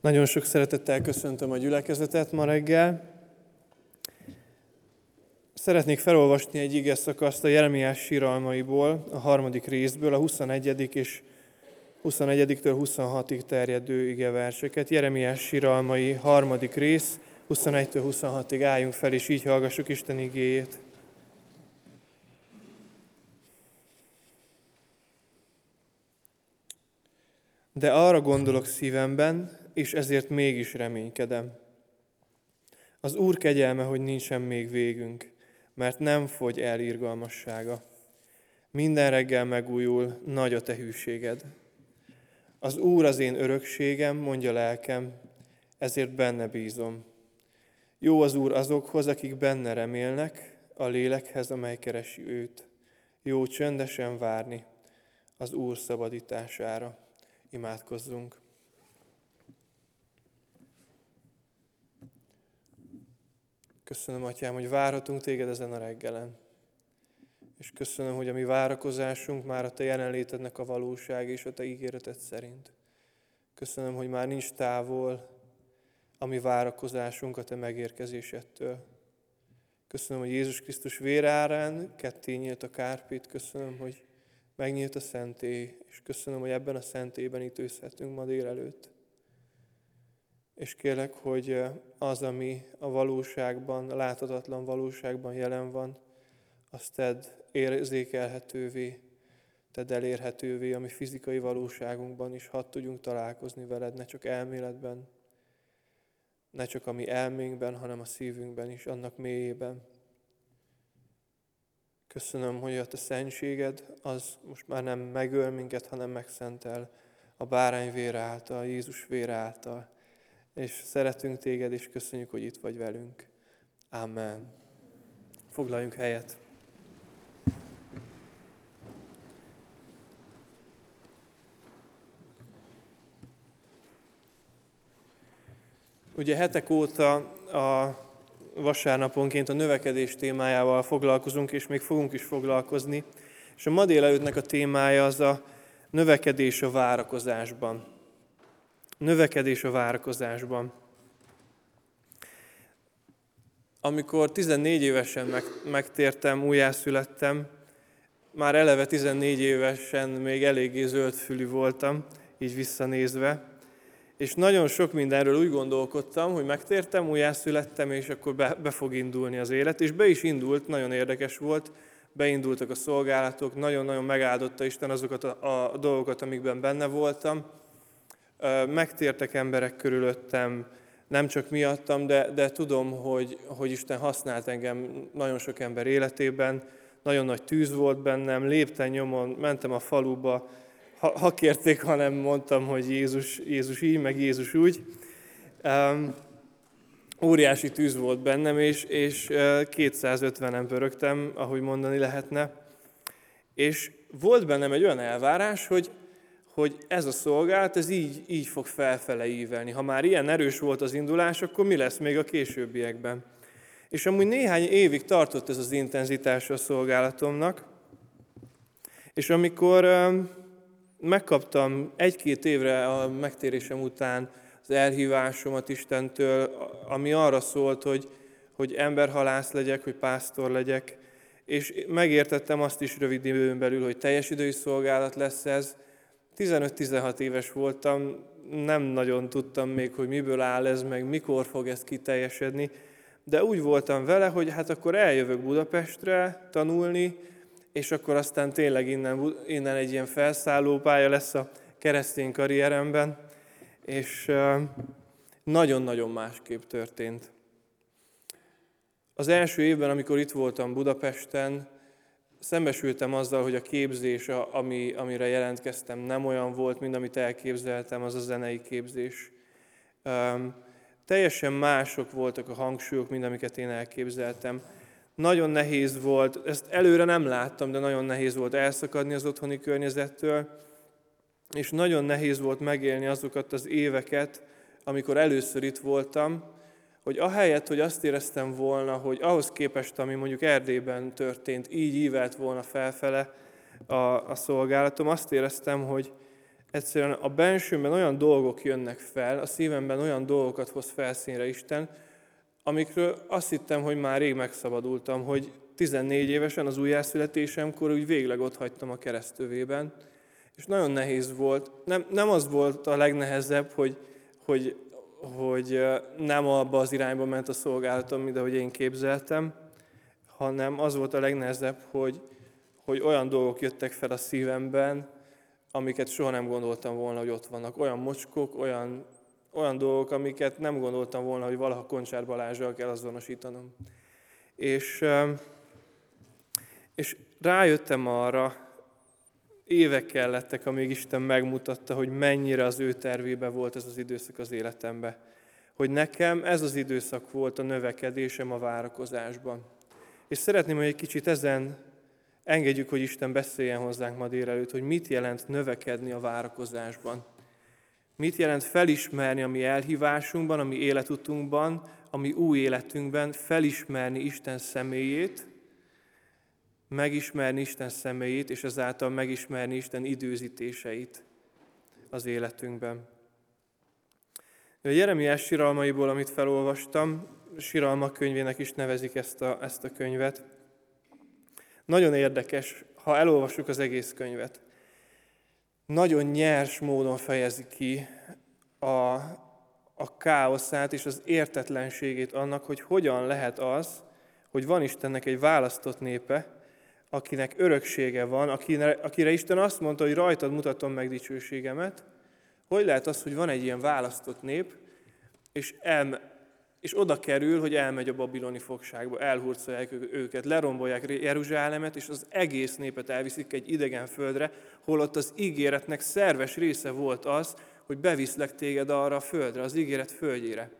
Nagyon sok szeretettel köszöntöm a gyülekezetet ma reggel. Szeretnék felolvasni egy ige szakaszt a Jeremiás síralmaiból, a harmadik részből, a 21. és 21-től 26-ig terjedő ige verseket. Jeremiás síralmai harmadik rész, 21-től 26-ig álljunk fel, és így hallgassuk Isten igéjét. De arra gondolok szívemben, és ezért mégis reménykedem. Az Úr kegyelme, hogy nincsen még végünk, mert nem fogy el irgalmassága. Minden reggel megújul, nagy a te hűséged. Az Úr az én örökségem, mondja lelkem, ezért benne bízom. Jó az Úr azokhoz, akik benne remélnek, a lélekhez, amely keresi őt. Jó csöndesen várni az Úr szabadítására. Imádkozzunk. Köszönöm, Atyám, hogy várhatunk Téged ezen a reggelen. És köszönöm, hogy a mi várakozásunk már a Te jelenlétednek a valóság és a Te ígéreted szerint. Köszönöm, hogy már nincs távol a mi várakozásunk a Te megérkezésettől. Köszönöm, hogy Jézus Krisztus vérárán ketté nyílt a kárpét. Köszönöm, hogy megnyílt a szentély, és köszönöm, hogy ebben a szentélyben itt ma délelőtt és kérlek, hogy az, ami a valóságban, a láthatatlan valóságban jelen van, azt tedd érzékelhetővé, tedd elérhetővé, ami fizikai valóságunkban is, hadd tudjunk találkozni veled, ne csak elméletben, ne csak a mi elménkben, hanem a szívünkben is, annak mélyében. Köszönöm, hogy a te szentséged az most már nem megöl minket, hanem megszentel a bárány vére által, Jézus vére által és szeretünk téged, és köszönjük, hogy itt vagy velünk. Amen. Foglaljunk helyet. Ugye hetek óta a vasárnaponként a növekedés témájával foglalkozunk, és még fogunk is foglalkozni. És a ma délelőttnek a témája az a növekedés a várakozásban növekedés a várakozásban. Amikor 14 évesen meg, megtértem, újjászülettem, már eleve 14 évesen még eléggé zöldfülű voltam, így visszanézve, és nagyon sok mindenről úgy gondolkodtam, hogy megtértem, újjászülettem, és akkor be, be fog indulni az élet, és be is indult, nagyon érdekes volt, beindultak a szolgálatok, nagyon-nagyon megáldotta Isten azokat a, a dolgokat, amikben benne voltam, megtértek emberek körülöttem, nem csak miattam, de, de tudom, hogy, hogy Isten használt engem nagyon sok ember életében, nagyon nagy tűz volt bennem, lépten nyomon, mentem a faluba, ha, ha kérték, ha nem mondtam, hogy Jézus, Jézus így, meg Jézus úgy. Um, óriási tűz volt bennem, és, és 250-en pörögtem, ahogy mondani lehetne. És volt bennem egy olyan elvárás, hogy hogy ez a szolgálat, ez így, így fog felfele ívelni. Ha már ilyen erős volt az indulás, akkor mi lesz még a későbbiekben? És amúgy néhány évig tartott ez az intenzitás a szolgálatomnak, és amikor megkaptam egy-két évre a megtérésem után az elhívásomat Istentől, ami arra szólt, hogy, hogy emberhalász legyek, hogy pásztor legyek, és megértettem azt is rövid időn belül, hogy teljes idői szolgálat lesz ez, 15-16 éves voltam, nem nagyon tudtam még, hogy miből áll ez, meg mikor fog ez kiteljesedni, de úgy voltam vele, hogy hát akkor eljövök Budapestre tanulni, és akkor aztán tényleg innen, innen egy ilyen felszállópálya lesz a keresztény karrieremben, és nagyon-nagyon másképp történt. Az első évben, amikor itt voltam Budapesten, szembesültem azzal, hogy a képzés, ami, amire jelentkeztem, nem olyan volt, mint amit elképzeltem, az a zenei képzés. Um, teljesen mások voltak a hangsúlyok, mint amiket én elképzeltem. Nagyon nehéz volt, ezt előre nem láttam, de nagyon nehéz volt elszakadni az otthoni környezettől, és nagyon nehéz volt megélni azokat az éveket, amikor először itt voltam, hogy ahelyett, hogy azt éreztem volna, hogy ahhoz képest, ami mondjuk Erdélyben történt, így ívelt volna felfele a, a szolgálatom, azt éreztem, hogy egyszerűen a bensőmben olyan dolgok jönnek fel, a szívemben olyan dolgokat hoz felszínre Isten, amikről azt hittem, hogy már rég megszabadultam, hogy 14 évesen az újjászületésemkor úgy végleg ott hagytam a keresztövében, és nagyon nehéz volt. Nem, nem az volt a legnehezebb, hogy, hogy, hogy nem abba az irányba ment a szolgálatom, mint ahogy én képzeltem, hanem az volt a legnehezebb, hogy, hogy olyan dolgok jöttek fel a szívemben, amiket soha nem gondoltam volna, hogy ott vannak. Olyan mocskok, olyan, olyan dolgok, amiket nem gondoltam volna, hogy valaha Koncsár Balázsral kell azonosítanom. És, és rájöttem arra, évek kellettek, amíg Isten megmutatta, hogy mennyire az ő tervébe volt ez az időszak az életembe. Hogy nekem ez az időszak volt a növekedésem a várakozásban. És szeretném, hogy egy kicsit ezen engedjük, hogy Isten beszéljen hozzánk ma délelőtt, hogy mit jelent növekedni a várakozásban. Mit jelent felismerni a mi elhívásunkban, a mi életutunkban, a mi új életünkben, felismerni Isten személyét, megismerni Isten személyét, és ezáltal megismerni Isten időzítéseit az életünkben. A Jeremiás siralmaiból, amit felolvastam, siralmak könyvének is nevezik ezt a, ezt a könyvet. Nagyon érdekes, ha elolvassuk az egész könyvet. Nagyon nyers módon fejezi ki a, a káoszát és az értetlenségét annak, hogy hogyan lehet az, hogy van Istennek egy választott népe, akinek öröksége van, akire, akire Isten azt mondta, hogy rajtad mutatom meg dicsőségemet, hogy lehet az, hogy van egy ilyen választott nép, és, el, és oda kerül, hogy elmegy a babiloni fogságba, elhurcolják őket, lerombolják Jeruzsálemet, és az egész népet elviszik egy idegen földre, holott az ígéretnek szerves része volt az, hogy beviszlek téged arra a földre, az ígéret földjére.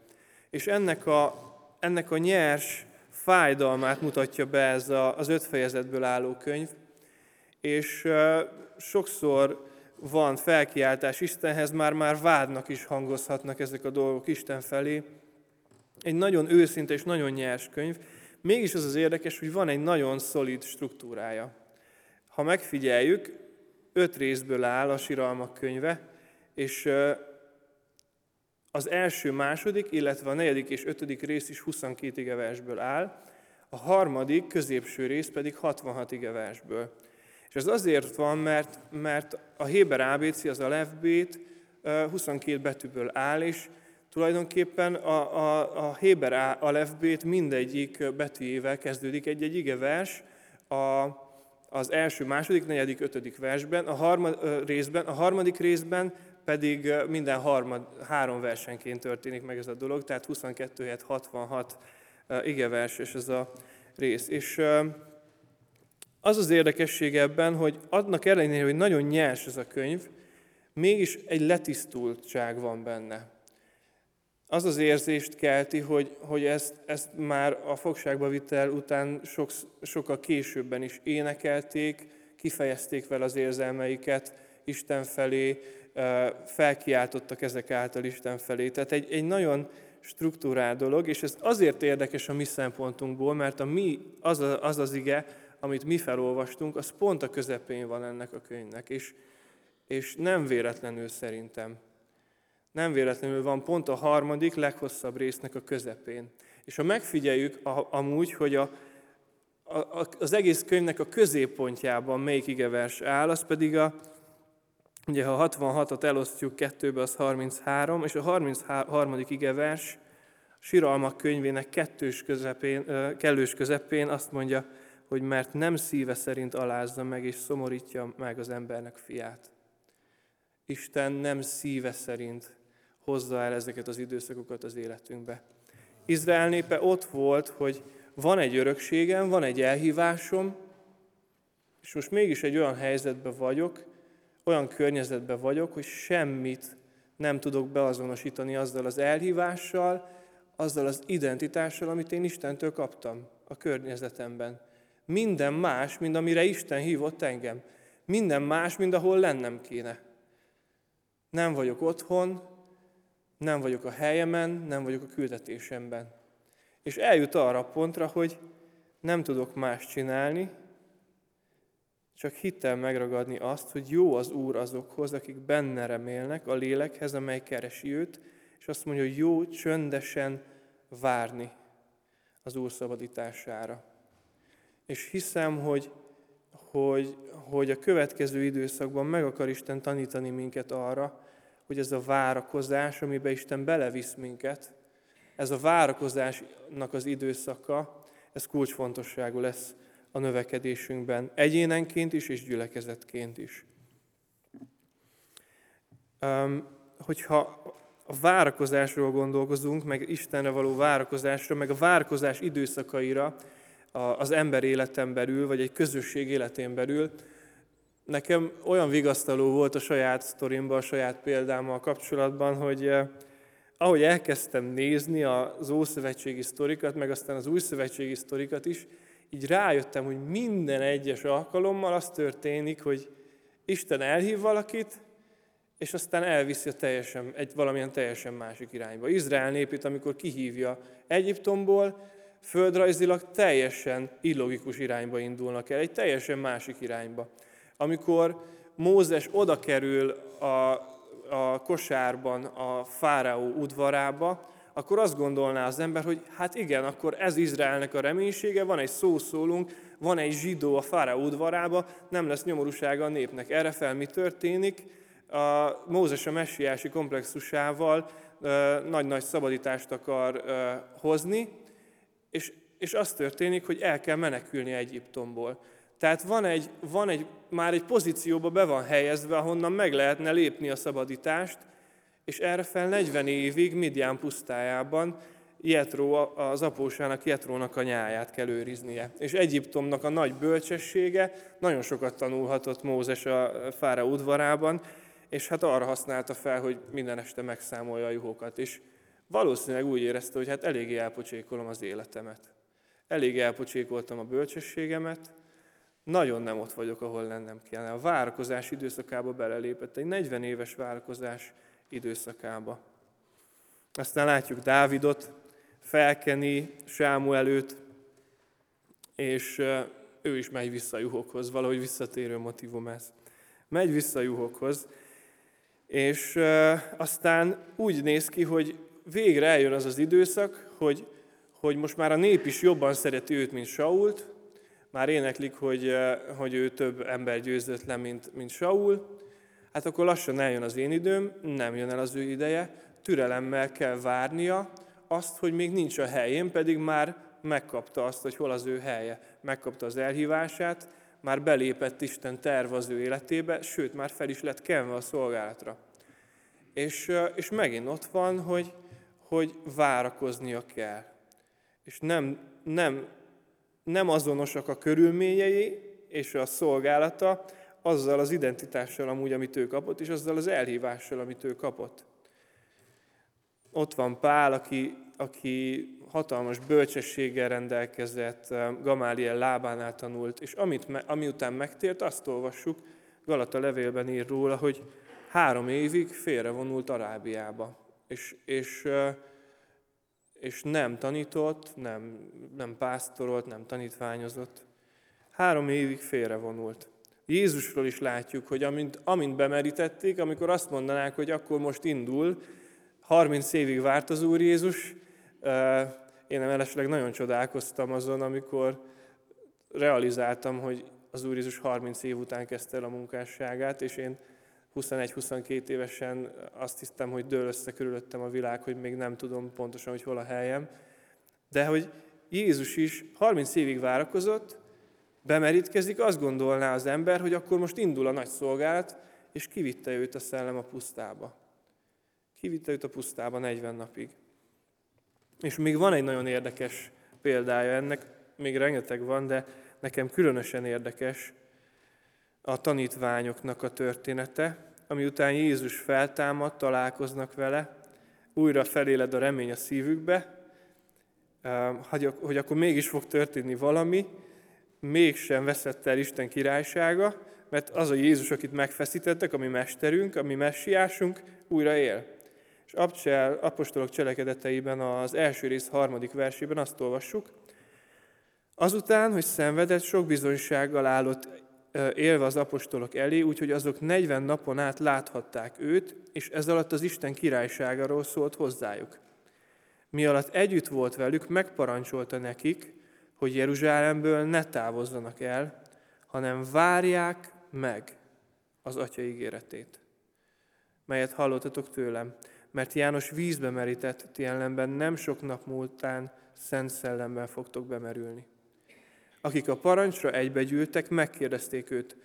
És ennek a, ennek a nyers fájdalmát mutatja be ez a, az öt fejezetből álló könyv, és sokszor van felkiáltás Istenhez, már-már vádnak is hangozhatnak ezek a dolgok Isten felé. Egy nagyon őszinte és nagyon nyers könyv, mégis az az érdekes, hogy van egy nagyon szolid struktúrája. Ha megfigyeljük, öt részből áll a siralmak könyve, és az első, második, illetve a negyedik és ötödik rész is 22 igeversből áll, a harmadik, középső rész pedig 66 igeversből. És ez azért van, mert, mert a Héber ABC, az a levbét 22 betűből áll, és tulajdonképpen a, a, a Héber alefbét mindegyik betűjével kezdődik egy-egy igevers, a, az első, második, negyedik, ötödik versben, a harmad, részben, a harmadik részben pedig minden harmad, három versenként történik meg ez a dolog, tehát 22 helyett 66 igevers, és ez a rész. És az az érdekesség ebben, hogy adnak ellenére, hogy nagyon nyers ez a könyv, mégis egy letisztultság van benne. Az az érzést kelti, hogy, hogy ezt, ezt már a fogságba vitel után sok, sokkal későbben is énekelték, kifejezték vele az érzelmeiket Isten felé, felkiáltottak ezek által Isten felé. Tehát egy, egy nagyon struktúrált dolog, és ez azért érdekes a mi szempontunkból, mert a mi, az, a, az az ige, amit mi felolvastunk, az pont a közepén van ennek a könyvnek, és, és nem véletlenül szerintem. Nem véletlenül van pont a harmadik, leghosszabb résznek a közepén. És ha megfigyeljük a, amúgy, hogy a, a, az egész könyvnek a középpontjában melyik igevers áll, az pedig a, Ugye ha 66-ot elosztjuk kettőbe, az 33, és a 33. igevers Siralmak könyvének kettős közepén, kellős közepén azt mondja, hogy mert nem szíve szerint alázza meg és szomorítja meg az embernek fiát. Isten nem szíve szerint hozza el ezeket az időszakokat az életünkbe. Izrael népe ott volt, hogy van egy örökségem, van egy elhívásom, és most mégis egy olyan helyzetben vagyok, olyan környezetben vagyok, hogy semmit nem tudok beazonosítani azzal az elhívással, azzal az identitással, amit én Istentől kaptam a környezetemben. Minden más, mint amire Isten hívott engem. Minden más, mint ahol lennem kéne. Nem vagyok otthon, nem vagyok a helyemen, nem vagyok a küldetésemben. És eljut arra a pontra, hogy nem tudok más csinálni, csak hittel megragadni azt, hogy jó az Úr azokhoz, akik benne remélnek, a lélekhez, amely keresi őt, és azt mondja, hogy jó csöndesen várni az Úr szabadítására. És hiszem, hogy, hogy, hogy a következő időszakban meg akar Isten tanítani minket arra, hogy ez a várakozás, amiben Isten belevisz minket, ez a várakozásnak az időszaka, ez kulcsfontosságú lesz a növekedésünkben, egyénenként is és gyülekezetként is. Hogyha a várakozásról gondolkozunk, meg Istenre való várakozásra, meg a várakozás időszakaira az ember életen belül, vagy egy közösség életén belül, nekem olyan vigasztaló volt a saját sztorimban, a saját példámmal kapcsolatban, hogy ahogy elkezdtem nézni az Ószövetségi sztorikat, meg aztán az Új Szövetségi sztorikat is, így rájöttem, hogy minden egyes alkalommal az történik, hogy Isten elhív valakit, és aztán elviszi a teljesen, egy valamilyen teljesen másik irányba. Izrael népét, amikor kihívja Egyiptomból, földrajzilag teljesen illogikus irányba indulnak el, egy teljesen másik irányba. Amikor Mózes oda kerül a, a kosárban a fáraó udvarába, akkor azt gondolná az ember, hogy hát igen, akkor ez Izraelnek a reménysége, van egy szószólunk, van egy zsidó a fáraó udvarába, nem lesz nyomorúsága a népnek. Erre fel mi történik? A Mózes a messiási komplexusával nagy-nagy szabadítást akar hozni, és, és az történik, hogy el kell menekülni Egyiptomból. Tehát van egy, van egy, már egy pozícióba be van helyezve, ahonnan meg lehetne lépni a szabadítást, és erre fel 40 évig Midian pusztájában Jetro, az apósának Jetrónak a nyáját kell őriznie. És Egyiptomnak a nagy bölcsessége, nagyon sokat tanulhatott Mózes a fára udvarában, és hát arra használta fel, hogy minden este megszámolja a juhokat. És valószínűleg úgy érezte, hogy hát eléggé elpocsékolom az életemet. Eléggé elpocsékoltam a bölcsességemet, nagyon nem ott vagyok, ahol lennem kellene. A várakozás időszakába belelépett, egy 40 éves várakozás időszakába. Aztán látjuk Dávidot, felkeni Sámu előtt, és ő is megy vissza a juhokhoz, valahogy visszatérő motivum ez. Megy vissza a juhokhoz, és aztán úgy néz ki, hogy végre eljön az az időszak, hogy, hogy most már a nép is jobban szereti őt, mint Sault, már éneklik, hogy, hogy ő több ember győzött le, mint, mint Saul, hát akkor lassan eljön az én időm, nem jön el az ő ideje, türelemmel kell várnia azt, hogy még nincs a helyén, pedig már megkapta azt, hogy hol az ő helye. Megkapta az elhívását, már belépett Isten terv az ő életébe, sőt, már fel is lett kenve a szolgálatra. És, és megint ott van, hogy, hogy várakoznia kell. És nem, nem, nem azonosak a körülményei és a szolgálata, azzal az identitással amúgy, amit ő kapott, és azzal az elhívással, amit ő kapott. Ott van Pál, aki, aki hatalmas bölcsességgel rendelkezett, Gamáliel lábánál tanult, és amit, amiután megtért, azt olvassuk, Galata levélben ír róla, hogy három évig félrevonult Arábiába, és, és, és nem tanított, nem, nem pásztorolt, nem tanítványozott. Három évig félrevonult. Jézusról is látjuk, hogy amint, amint bemerítették, amikor azt mondanák, hogy akkor most indul, 30 évig várt az Úr Jézus, én emelesleg nagyon csodálkoztam azon, amikor realizáltam, hogy az Úr Jézus 30 év után kezdte el a munkásságát, és én 21-22 évesen azt hiszem, hogy dől össze körülöttem a világ, hogy még nem tudom pontosan, hogy hol a helyem. De hogy Jézus is 30 évig várakozott, bemerítkezik, azt gondolná az ember, hogy akkor most indul a nagy szolgálat, és kivitte őt a szellem a pusztába. Kivitte őt a pusztába 40 napig. És még van egy nagyon érdekes példája ennek, még rengeteg van, de nekem különösen érdekes a tanítványoknak a története, ami Jézus feltámad, találkoznak vele, újra feléled a remény a szívükbe, hogy akkor mégis fog történni valami, mégsem veszett el Isten királysága, mert az a Jézus, akit megfeszítettek, ami mesterünk, ami messiásunk, újra él. És Abcsel apostolok cselekedeteiben az első rész harmadik versében azt olvassuk, azután, hogy szenvedett, sok bizonysággal állott élve az apostolok elé, úgyhogy azok 40 napon át láthatták őt, és ez alatt az Isten királyságáról szólt hozzájuk. Mi alatt együtt volt velük, megparancsolta nekik, hogy Jeruzsálemből ne távozzanak el, hanem várják meg az Atya ígéretét, melyet hallottatok tőlem, mert János vízbe merített, ti ellenben nem sok nap múltán szent szellemben fogtok bemerülni. Akik a parancsra egybegyűltek, megkérdezték őt.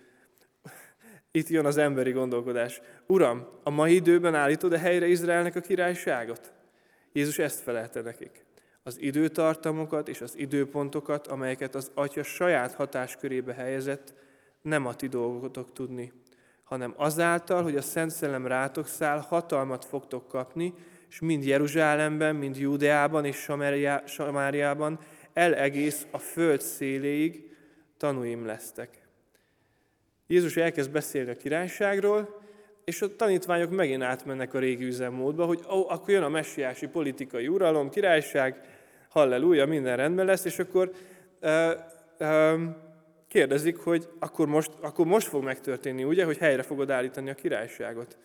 Itt jön az emberi gondolkodás. Uram, a mai időben állítod-e helyre Izraelnek a királyságot? Jézus ezt felelte nekik. Az időtartamokat és az időpontokat, amelyeket az Atya saját hatáskörébe helyezett, nem a ti dolgotok tudni, hanem azáltal, hogy a Szent Szellem rátok száll, hatalmat fogtok kapni, és mind Jeruzsálemben, mind Júdeában és Samáriában, el egész a föld széléig tanúim lesztek. Jézus elkezd beszélni a királyságról, és a tanítványok megint átmennek a régi üzemmódba, hogy ó, akkor jön a messiási politikai uralom, királyság, halleluja, minden rendben lesz, és akkor uh, uh, kérdezik, hogy akkor most, akkor most fog megtörténni, ugye, hogy helyre fogod állítani a királyságot.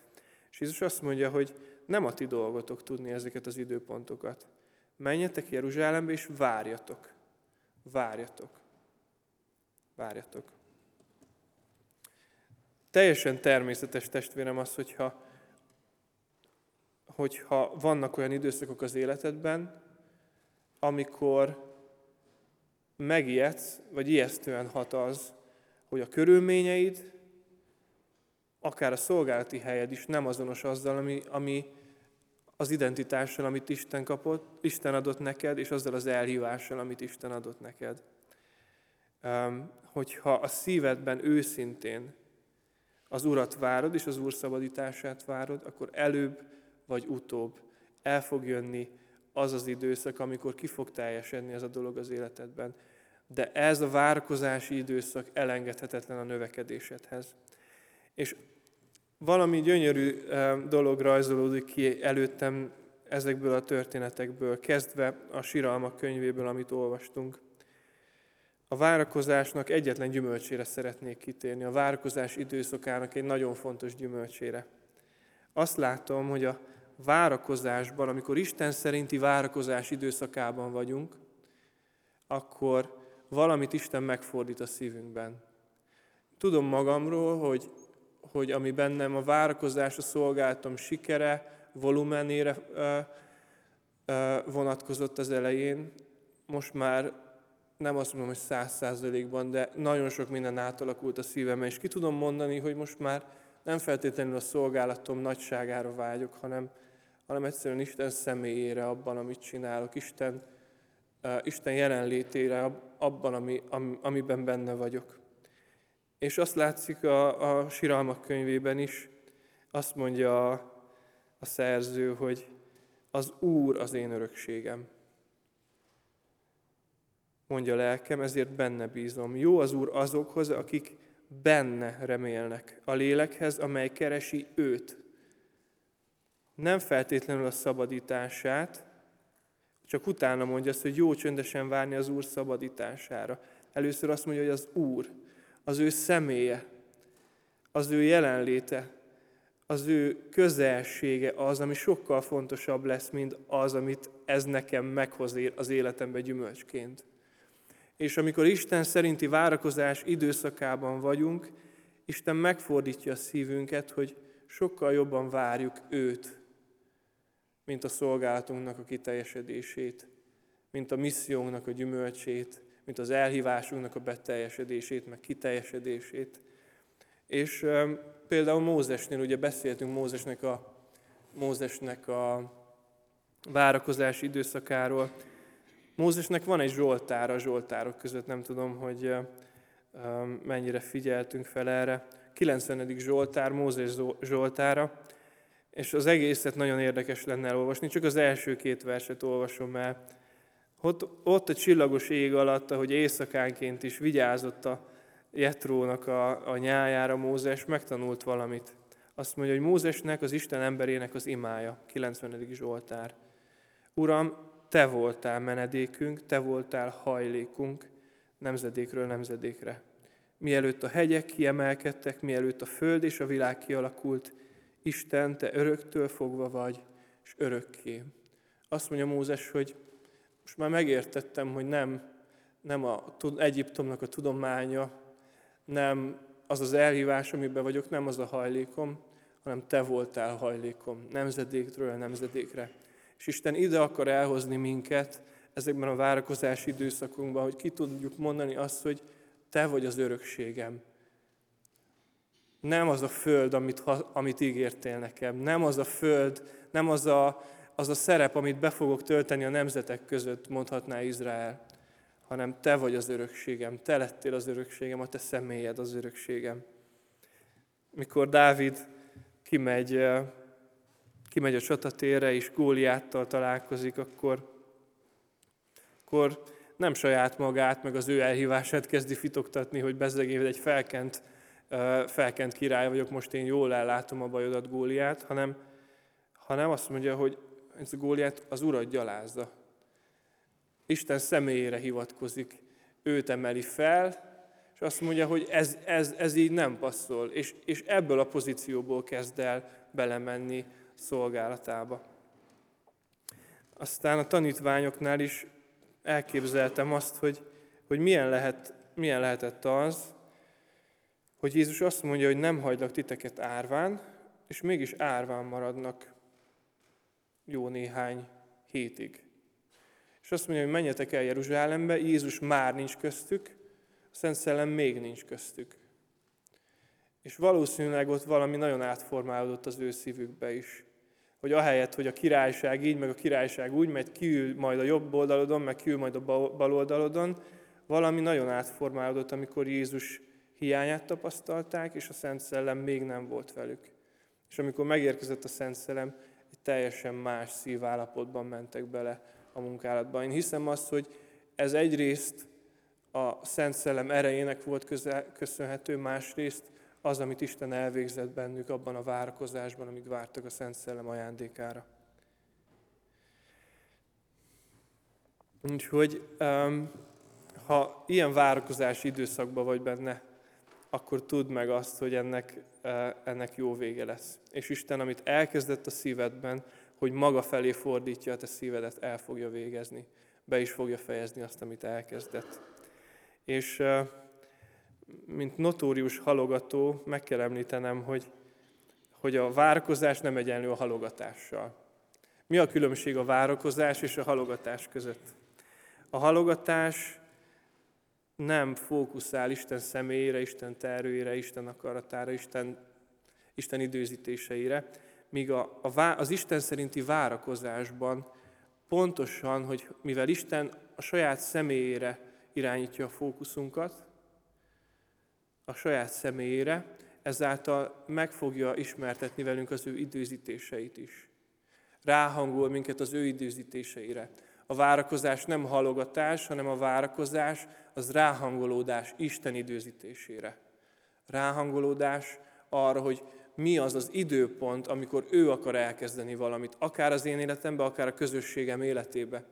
És Jézus azt mondja, hogy nem a ti dolgotok tudni ezeket az időpontokat. Menjetek Jeruzsálembe, és várjatok. Várjatok. Várjatok. Teljesen természetes testvérem az, hogyha, hogyha vannak olyan időszakok az életedben, amikor megijedsz, vagy ijesztően hat az, hogy a körülményeid, akár a szolgálati helyed is nem azonos azzal, ami, ami az identitással, amit Isten kapott, Isten adott neked, és azzal az elhívással, amit Isten adott neked. Hogyha a szívedben őszintén az Urat várod, és az Úr szabadítását várod, akkor előbb vagy utóbb el fog jönni az az időszak, amikor ki fog teljesedni ez a dolog az életedben. De ez a várakozási időszak elengedhetetlen a növekedésedhez. És valami gyönyörű dolog rajzolódik ki előttem ezekből a történetekből, kezdve a siralmak könyvéből, amit olvastunk. A várakozásnak egyetlen gyümölcsére szeretnék kitérni, a várakozás időszakának egy nagyon fontos gyümölcsére. Azt látom, hogy a várakozásban, amikor Isten szerinti várakozás időszakában vagyunk, akkor valamit Isten megfordít a szívünkben. Tudom magamról, hogy, hogy ami bennem a várakozás, a szolgáltam sikere, volumenére ö, ö, vonatkozott az elején, most már nem azt mondom, hogy száz százalékban, de nagyon sok minden átalakult a szívemben, és ki tudom mondani, hogy most már nem feltétlenül a szolgálatom nagyságára vágyok, hanem, hanem egyszerűen Isten személyére abban, amit csinálok, Isten, Isten jelenlétére abban, ami, am, amiben benne vagyok. És azt látszik a, a Siralmak könyvében is, azt mondja a, a szerző, hogy az Úr az én örökségem mondja a lelkem, ezért benne bízom. Jó az Úr azokhoz, akik benne remélnek, a lélekhez, amely keresi őt. Nem feltétlenül a szabadítását, csak utána mondja azt, hogy jó csöndesen várni az Úr szabadítására. Először azt mondja, hogy az Úr, az ő személye, az ő jelenléte, az ő közelsége az, ami sokkal fontosabb lesz, mint az, amit ez nekem meghoz az életembe gyümölcsként. És amikor Isten szerinti várakozás időszakában vagyunk, Isten megfordítja a szívünket, hogy sokkal jobban várjuk őt, mint a szolgálatunknak a kiteljesedését, mint a missziónknak a gyümölcsét, mint az elhívásunknak a beteljesedését, meg kiteljesedését. És például Mózesnél, ugye beszéltünk Mózesnek a, Mózesnek a várakozási időszakáról, Mózesnek van egy zsoltára a zsoltárok között, nem tudom, hogy mennyire figyeltünk fel erre. 90. zsoltár, Mózes zsoltára, és az egészet nagyon érdekes lenne elolvasni, csak az első két verset olvasom el. Ott, ott a csillagos ég alatt, ahogy éjszakánként is vigyázott a Jetrónak a, a nyájára Mózes, megtanult valamit. Azt mondja, hogy Mózesnek, az Isten emberének az imája, 90. Zsoltár. Uram, te voltál menedékünk, te voltál hajlékunk nemzedékről nemzedékre. mielőtt a hegyek kiemelkedtek, mielőtt a föld és a világ kialakult, Isten, te öröktől fogva vagy, és örökké. Azt mondja Mózes, hogy most már megértettem, hogy nem, nem a Egyiptomnak a tudománya, nem az az elhívás, amiben vagyok, nem az a hajlékom, hanem te voltál hajlékom, nemzedékről nemzedékre. És Isten ide akar elhozni minket ezekben a várakozási időszakunkban, hogy ki tudjuk mondani azt, hogy te vagy az örökségem. Nem az a föld, amit, amit ígértél nekem. Nem az a föld, nem az a, az a szerep, amit be fogok tölteni a nemzetek között, mondhatná Izrael, hanem te vagy az örökségem, te lettél az örökségem, a te személyed az örökségem. Mikor Dávid kimegy, kimegy a csatatérre, és Góliáttal találkozik, akkor, akkor nem saját magát, meg az ő elhívását kezdi fitoktatni, hogy bezzegével egy felkent, felkent király vagyok, most én jól ellátom a bajodat Góliát, hanem, hanem azt mondja, hogy ez a Góliát az urat gyalázza. Isten személyére hivatkozik, őt emeli fel, és azt mondja, hogy ez, ez, ez így nem passzol, és, és ebből a pozícióból kezd el belemenni szolgálatába. Aztán a tanítványoknál is elképzeltem azt, hogy, hogy milyen, lehet, milyen lehetett az, hogy Jézus azt mondja, hogy nem hagylak titeket árván, és mégis árván maradnak jó néhány hétig. És azt mondja, hogy menjetek el Jeruzsálembe, Jézus már nincs köztük, a Szent Szellem még nincs köztük. És valószínűleg ott valami nagyon átformálódott az ő szívükbe is. Hogy ahelyett, hogy a királyság így, meg a királyság úgy, mert kiül majd a jobb oldalodon, meg kiül majd a bal oldalodon, valami nagyon átformálódott, amikor Jézus hiányát tapasztalták, és a Szent Szellem még nem volt velük. És amikor megérkezett a Szent Szellem, egy teljesen más szívállapotban mentek bele a munkálatba. Én hiszem azt, hogy ez egyrészt a Szent Szellem erejének volt köszönhető, másrészt az, amit Isten elvégzett bennük abban a várakozásban, amíg vártak a Szent Szellem ajándékára. Úgyhogy ha ilyen várakozási időszakban vagy benne, akkor tudd meg azt, hogy ennek, ennek jó vége lesz. És Isten, amit elkezdett a szívedben, hogy maga felé fordítja a te szívedet, el fogja végezni. Be is fogja fejezni azt, amit elkezdett. És mint notórius halogató meg kell említenem, hogy, hogy a várakozás nem egyenlő a halogatással. Mi a különbség a várakozás és a halogatás között? A halogatás nem fókuszál Isten személyére, Isten tervére, Isten akaratára, Isten, Isten időzítéseire, míg a, a, az Isten szerinti várakozásban pontosan, hogy mivel Isten a saját személyére irányítja a fókuszunkat, a saját személyére, ezáltal meg fogja ismertetni velünk az ő időzítéseit is. Ráhangol minket az ő időzítéseire. A várakozás nem halogatás, hanem a várakozás az ráhangolódás Isten időzítésére. Ráhangolódás arra, hogy mi az az időpont, amikor ő akar elkezdeni valamit, akár az én életemben, akár a közösségem életébe.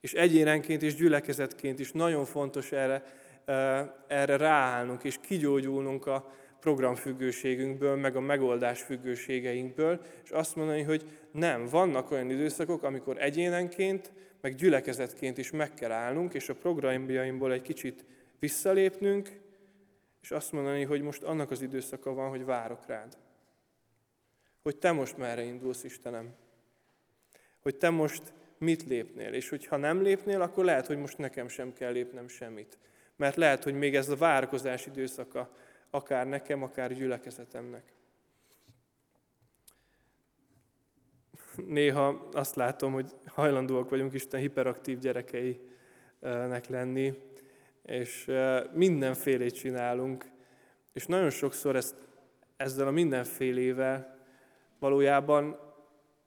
És egyénenként és gyülekezetként is nagyon fontos erre, erre ráállnunk és kigyógyulnunk a programfüggőségünkből, meg a megoldás függőségeinkből, és azt mondani, hogy nem, vannak olyan időszakok, amikor egyénenként, meg gyülekezetként is meg kell állnunk, és a programjaimból egy kicsit visszalépnünk, és azt mondani, hogy most annak az időszaka van, hogy várok rád. Hogy te most merre indulsz, Istenem. Hogy te most mit lépnél, és hogyha nem lépnél, akkor lehet, hogy most nekem sem kell lépnem semmit. Mert lehet, hogy még ez a várakozás időszaka, akár nekem, akár gyülekezetemnek. Néha azt látom, hogy hajlandóak vagyunk Isten hiperaktív gyerekeinek lenni, és mindenfélét csinálunk, és nagyon sokszor ezt, ezzel a mindenfélével valójában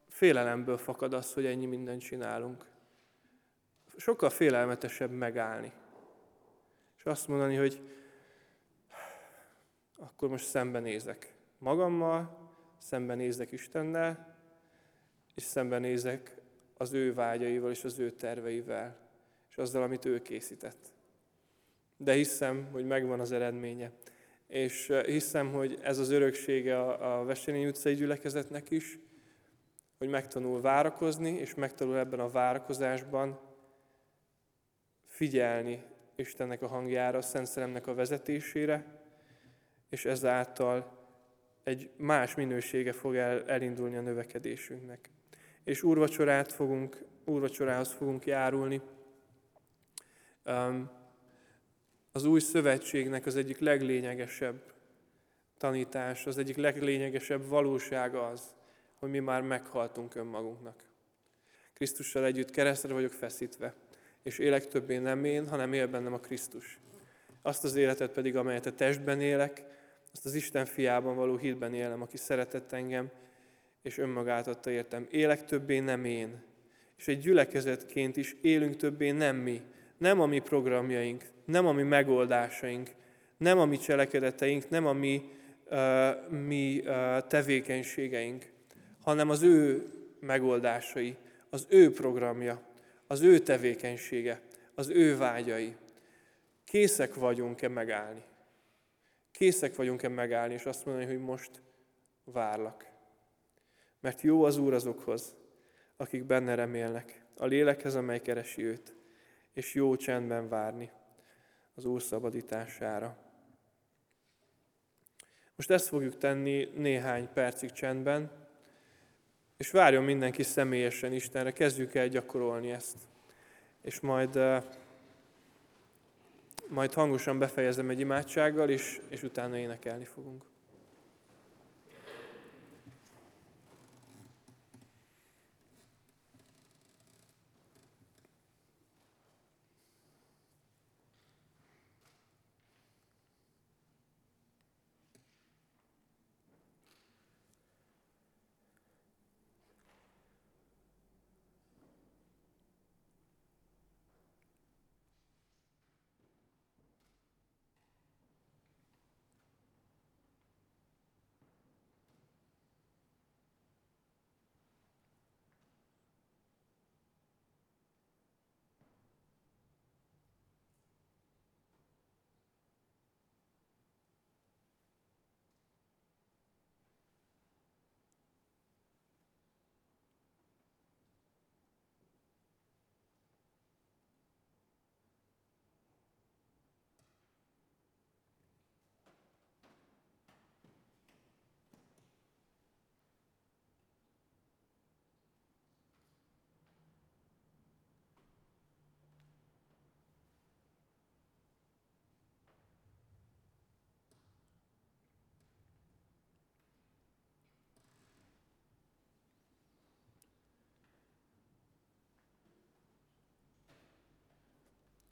félelemből fakad az, hogy ennyi mindent csinálunk. Sokkal félelmetesebb megállni. És azt mondani, hogy akkor most szembenézek magammal, szembenézek Istennel, és szembenézek az ő vágyaival és az ő terveivel, és azzal, amit ő készített. de hiszem, hogy megvan az eredménye. És hiszem, hogy ez az öröksége a, Veselényi utcai gyülekezetnek is, hogy megtanul várakozni, és megtanul ebben a várakozásban figyelni Istennek a hangjára, a Szent Szelemnek a vezetésére, és ezáltal egy más minősége fog el, elindulni a növekedésünknek. És úrvacsorát fogunk, úrvacsorához fogunk járulni. Az új szövetségnek az egyik leglényegesebb tanítás, az egyik leglényegesebb valóság az, hogy mi már meghaltunk önmagunknak. Krisztussal együtt keresztre vagyok feszítve, és élek többé nem én, hanem él bennem a Krisztus. Azt az életet pedig, amelyet a testben élek, azt az Isten fiában való hitben élem, aki szeretett engem, és önmagát adta értem. Élek többé nem én. És egy gyülekezetként is élünk többé nem mi. Nem a mi programjaink, nem a mi megoldásaink, nem a mi cselekedeteink, nem a mi, uh, mi uh, tevékenységeink, hanem az ő megoldásai, az ő programja, az ő tevékenysége, az ő vágyai. Készek vagyunk-e megállni? Készek vagyunk-e megállni, és azt mondani, hogy most várlak. Mert jó az Úr azokhoz, akik benne remélnek, a lélekhez, amely keresi őt, és jó csendben várni az Úr szabadítására. Most ezt fogjuk tenni néhány percig csendben, és várjon mindenki személyesen Istenre, kezdjük el gyakorolni ezt. És majd, majd hangosan befejezem egy imádsággal, és, és utána énekelni fogunk.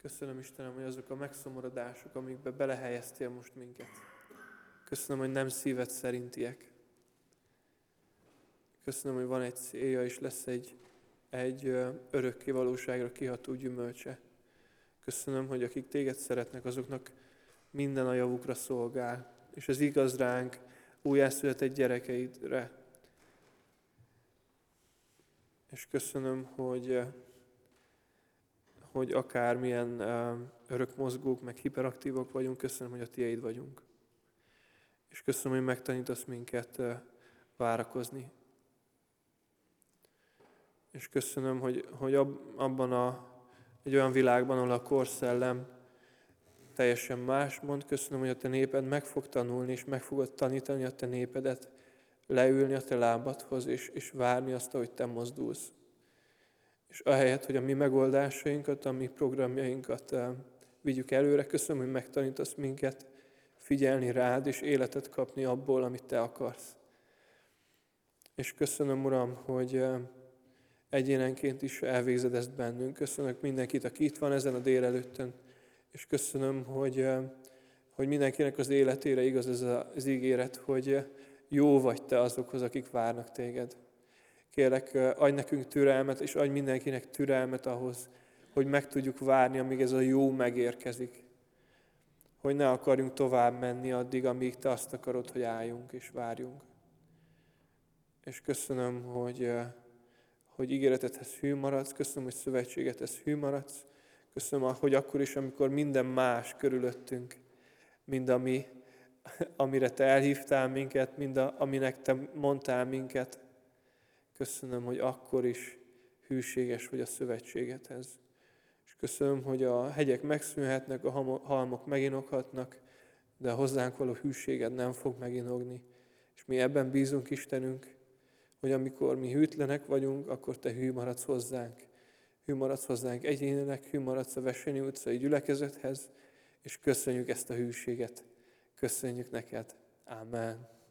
Köszönöm Istenem, hogy azok a megszomorodások, amikbe belehelyeztél most minket. Köszönöm, hogy nem szíved szerintiek. Köszönöm, hogy van egy célja, és lesz egy, egy örökké valóságra kiható gyümölcse. Köszönöm, hogy akik téged szeretnek, azoknak minden a javukra szolgál. És ez igaz ránk, újjászületett gyerekeidre. És köszönöm, hogy hogy akármilyen örökmozgók, meg hiperaktívak vagyunk, köszönöm, hogy a tiéd vagyunk. És köszönöm, hogy megtanítasz minket várakozni. És köszönöm, hogy, hogy abban a, egy olyan világban, ahol a korszellem teljesen más mond, köszönöm, hogy a te néped meg fog tanulni, és meg fogod tanítani a te népedet, leülni a te lábadhoz, és, és várni azt, hogy te mozdulsz. És ahelyett, hogy a mi megoldásainkat, a mi programjainkat uh, vigyük előre, köszönöm, hogy megtanítasz minket figyelni rád, és életet kapni abból, amit te akarsz. És köszönöm, Uram, hogy uh, egyénenként is elvégzed ezt bennünk. Köszönök mindenkit, aki itt van ezen a délelőttön, és köszönöm, hogy, uh, hogy mindenkinek az életére igaz ez az ígéret, hogy jó vagy te azokhoz, akik várnak téged. Kérlek, adj nekünk türelmet, és adj mindenkinek türelmet ahhoz, hogy meg tudjuk várni, amíg ez a jó megérkezik. Hogy ne akarjunk tovább menni addig, amíg Te azt akarod, hogy álljunk és várjunk. És köszönöm, hogy, hogy ígéretedhez hű maradsz, köszönöm, hogy szövetségethez hű maradsz, Köszönöm, hogy akkor is, amikor minden más körülöttünk, mind ami, amire Te elhívtál minket, mind a, aminek Te mondtál minket, köszönöm, hogy akkor is hűséges vagy a szövetségethez. És köszönöm, hogy a hegyek megszűnhetnek, a halmok meginoghatnak, de a hozzánk való hűséged nem fog meginogni. És mi ebben bízunk, Istenünk, hogy amikor mi hűtlenek vagyunk, akkor Te hű maradsz hozzánk. Hű maradsz hozzánk egyénileg, hű maradsz a Vesenyi utcai gyülekezethez, és köszönjük ezt a hűséget. Köszönjük neked. Amen.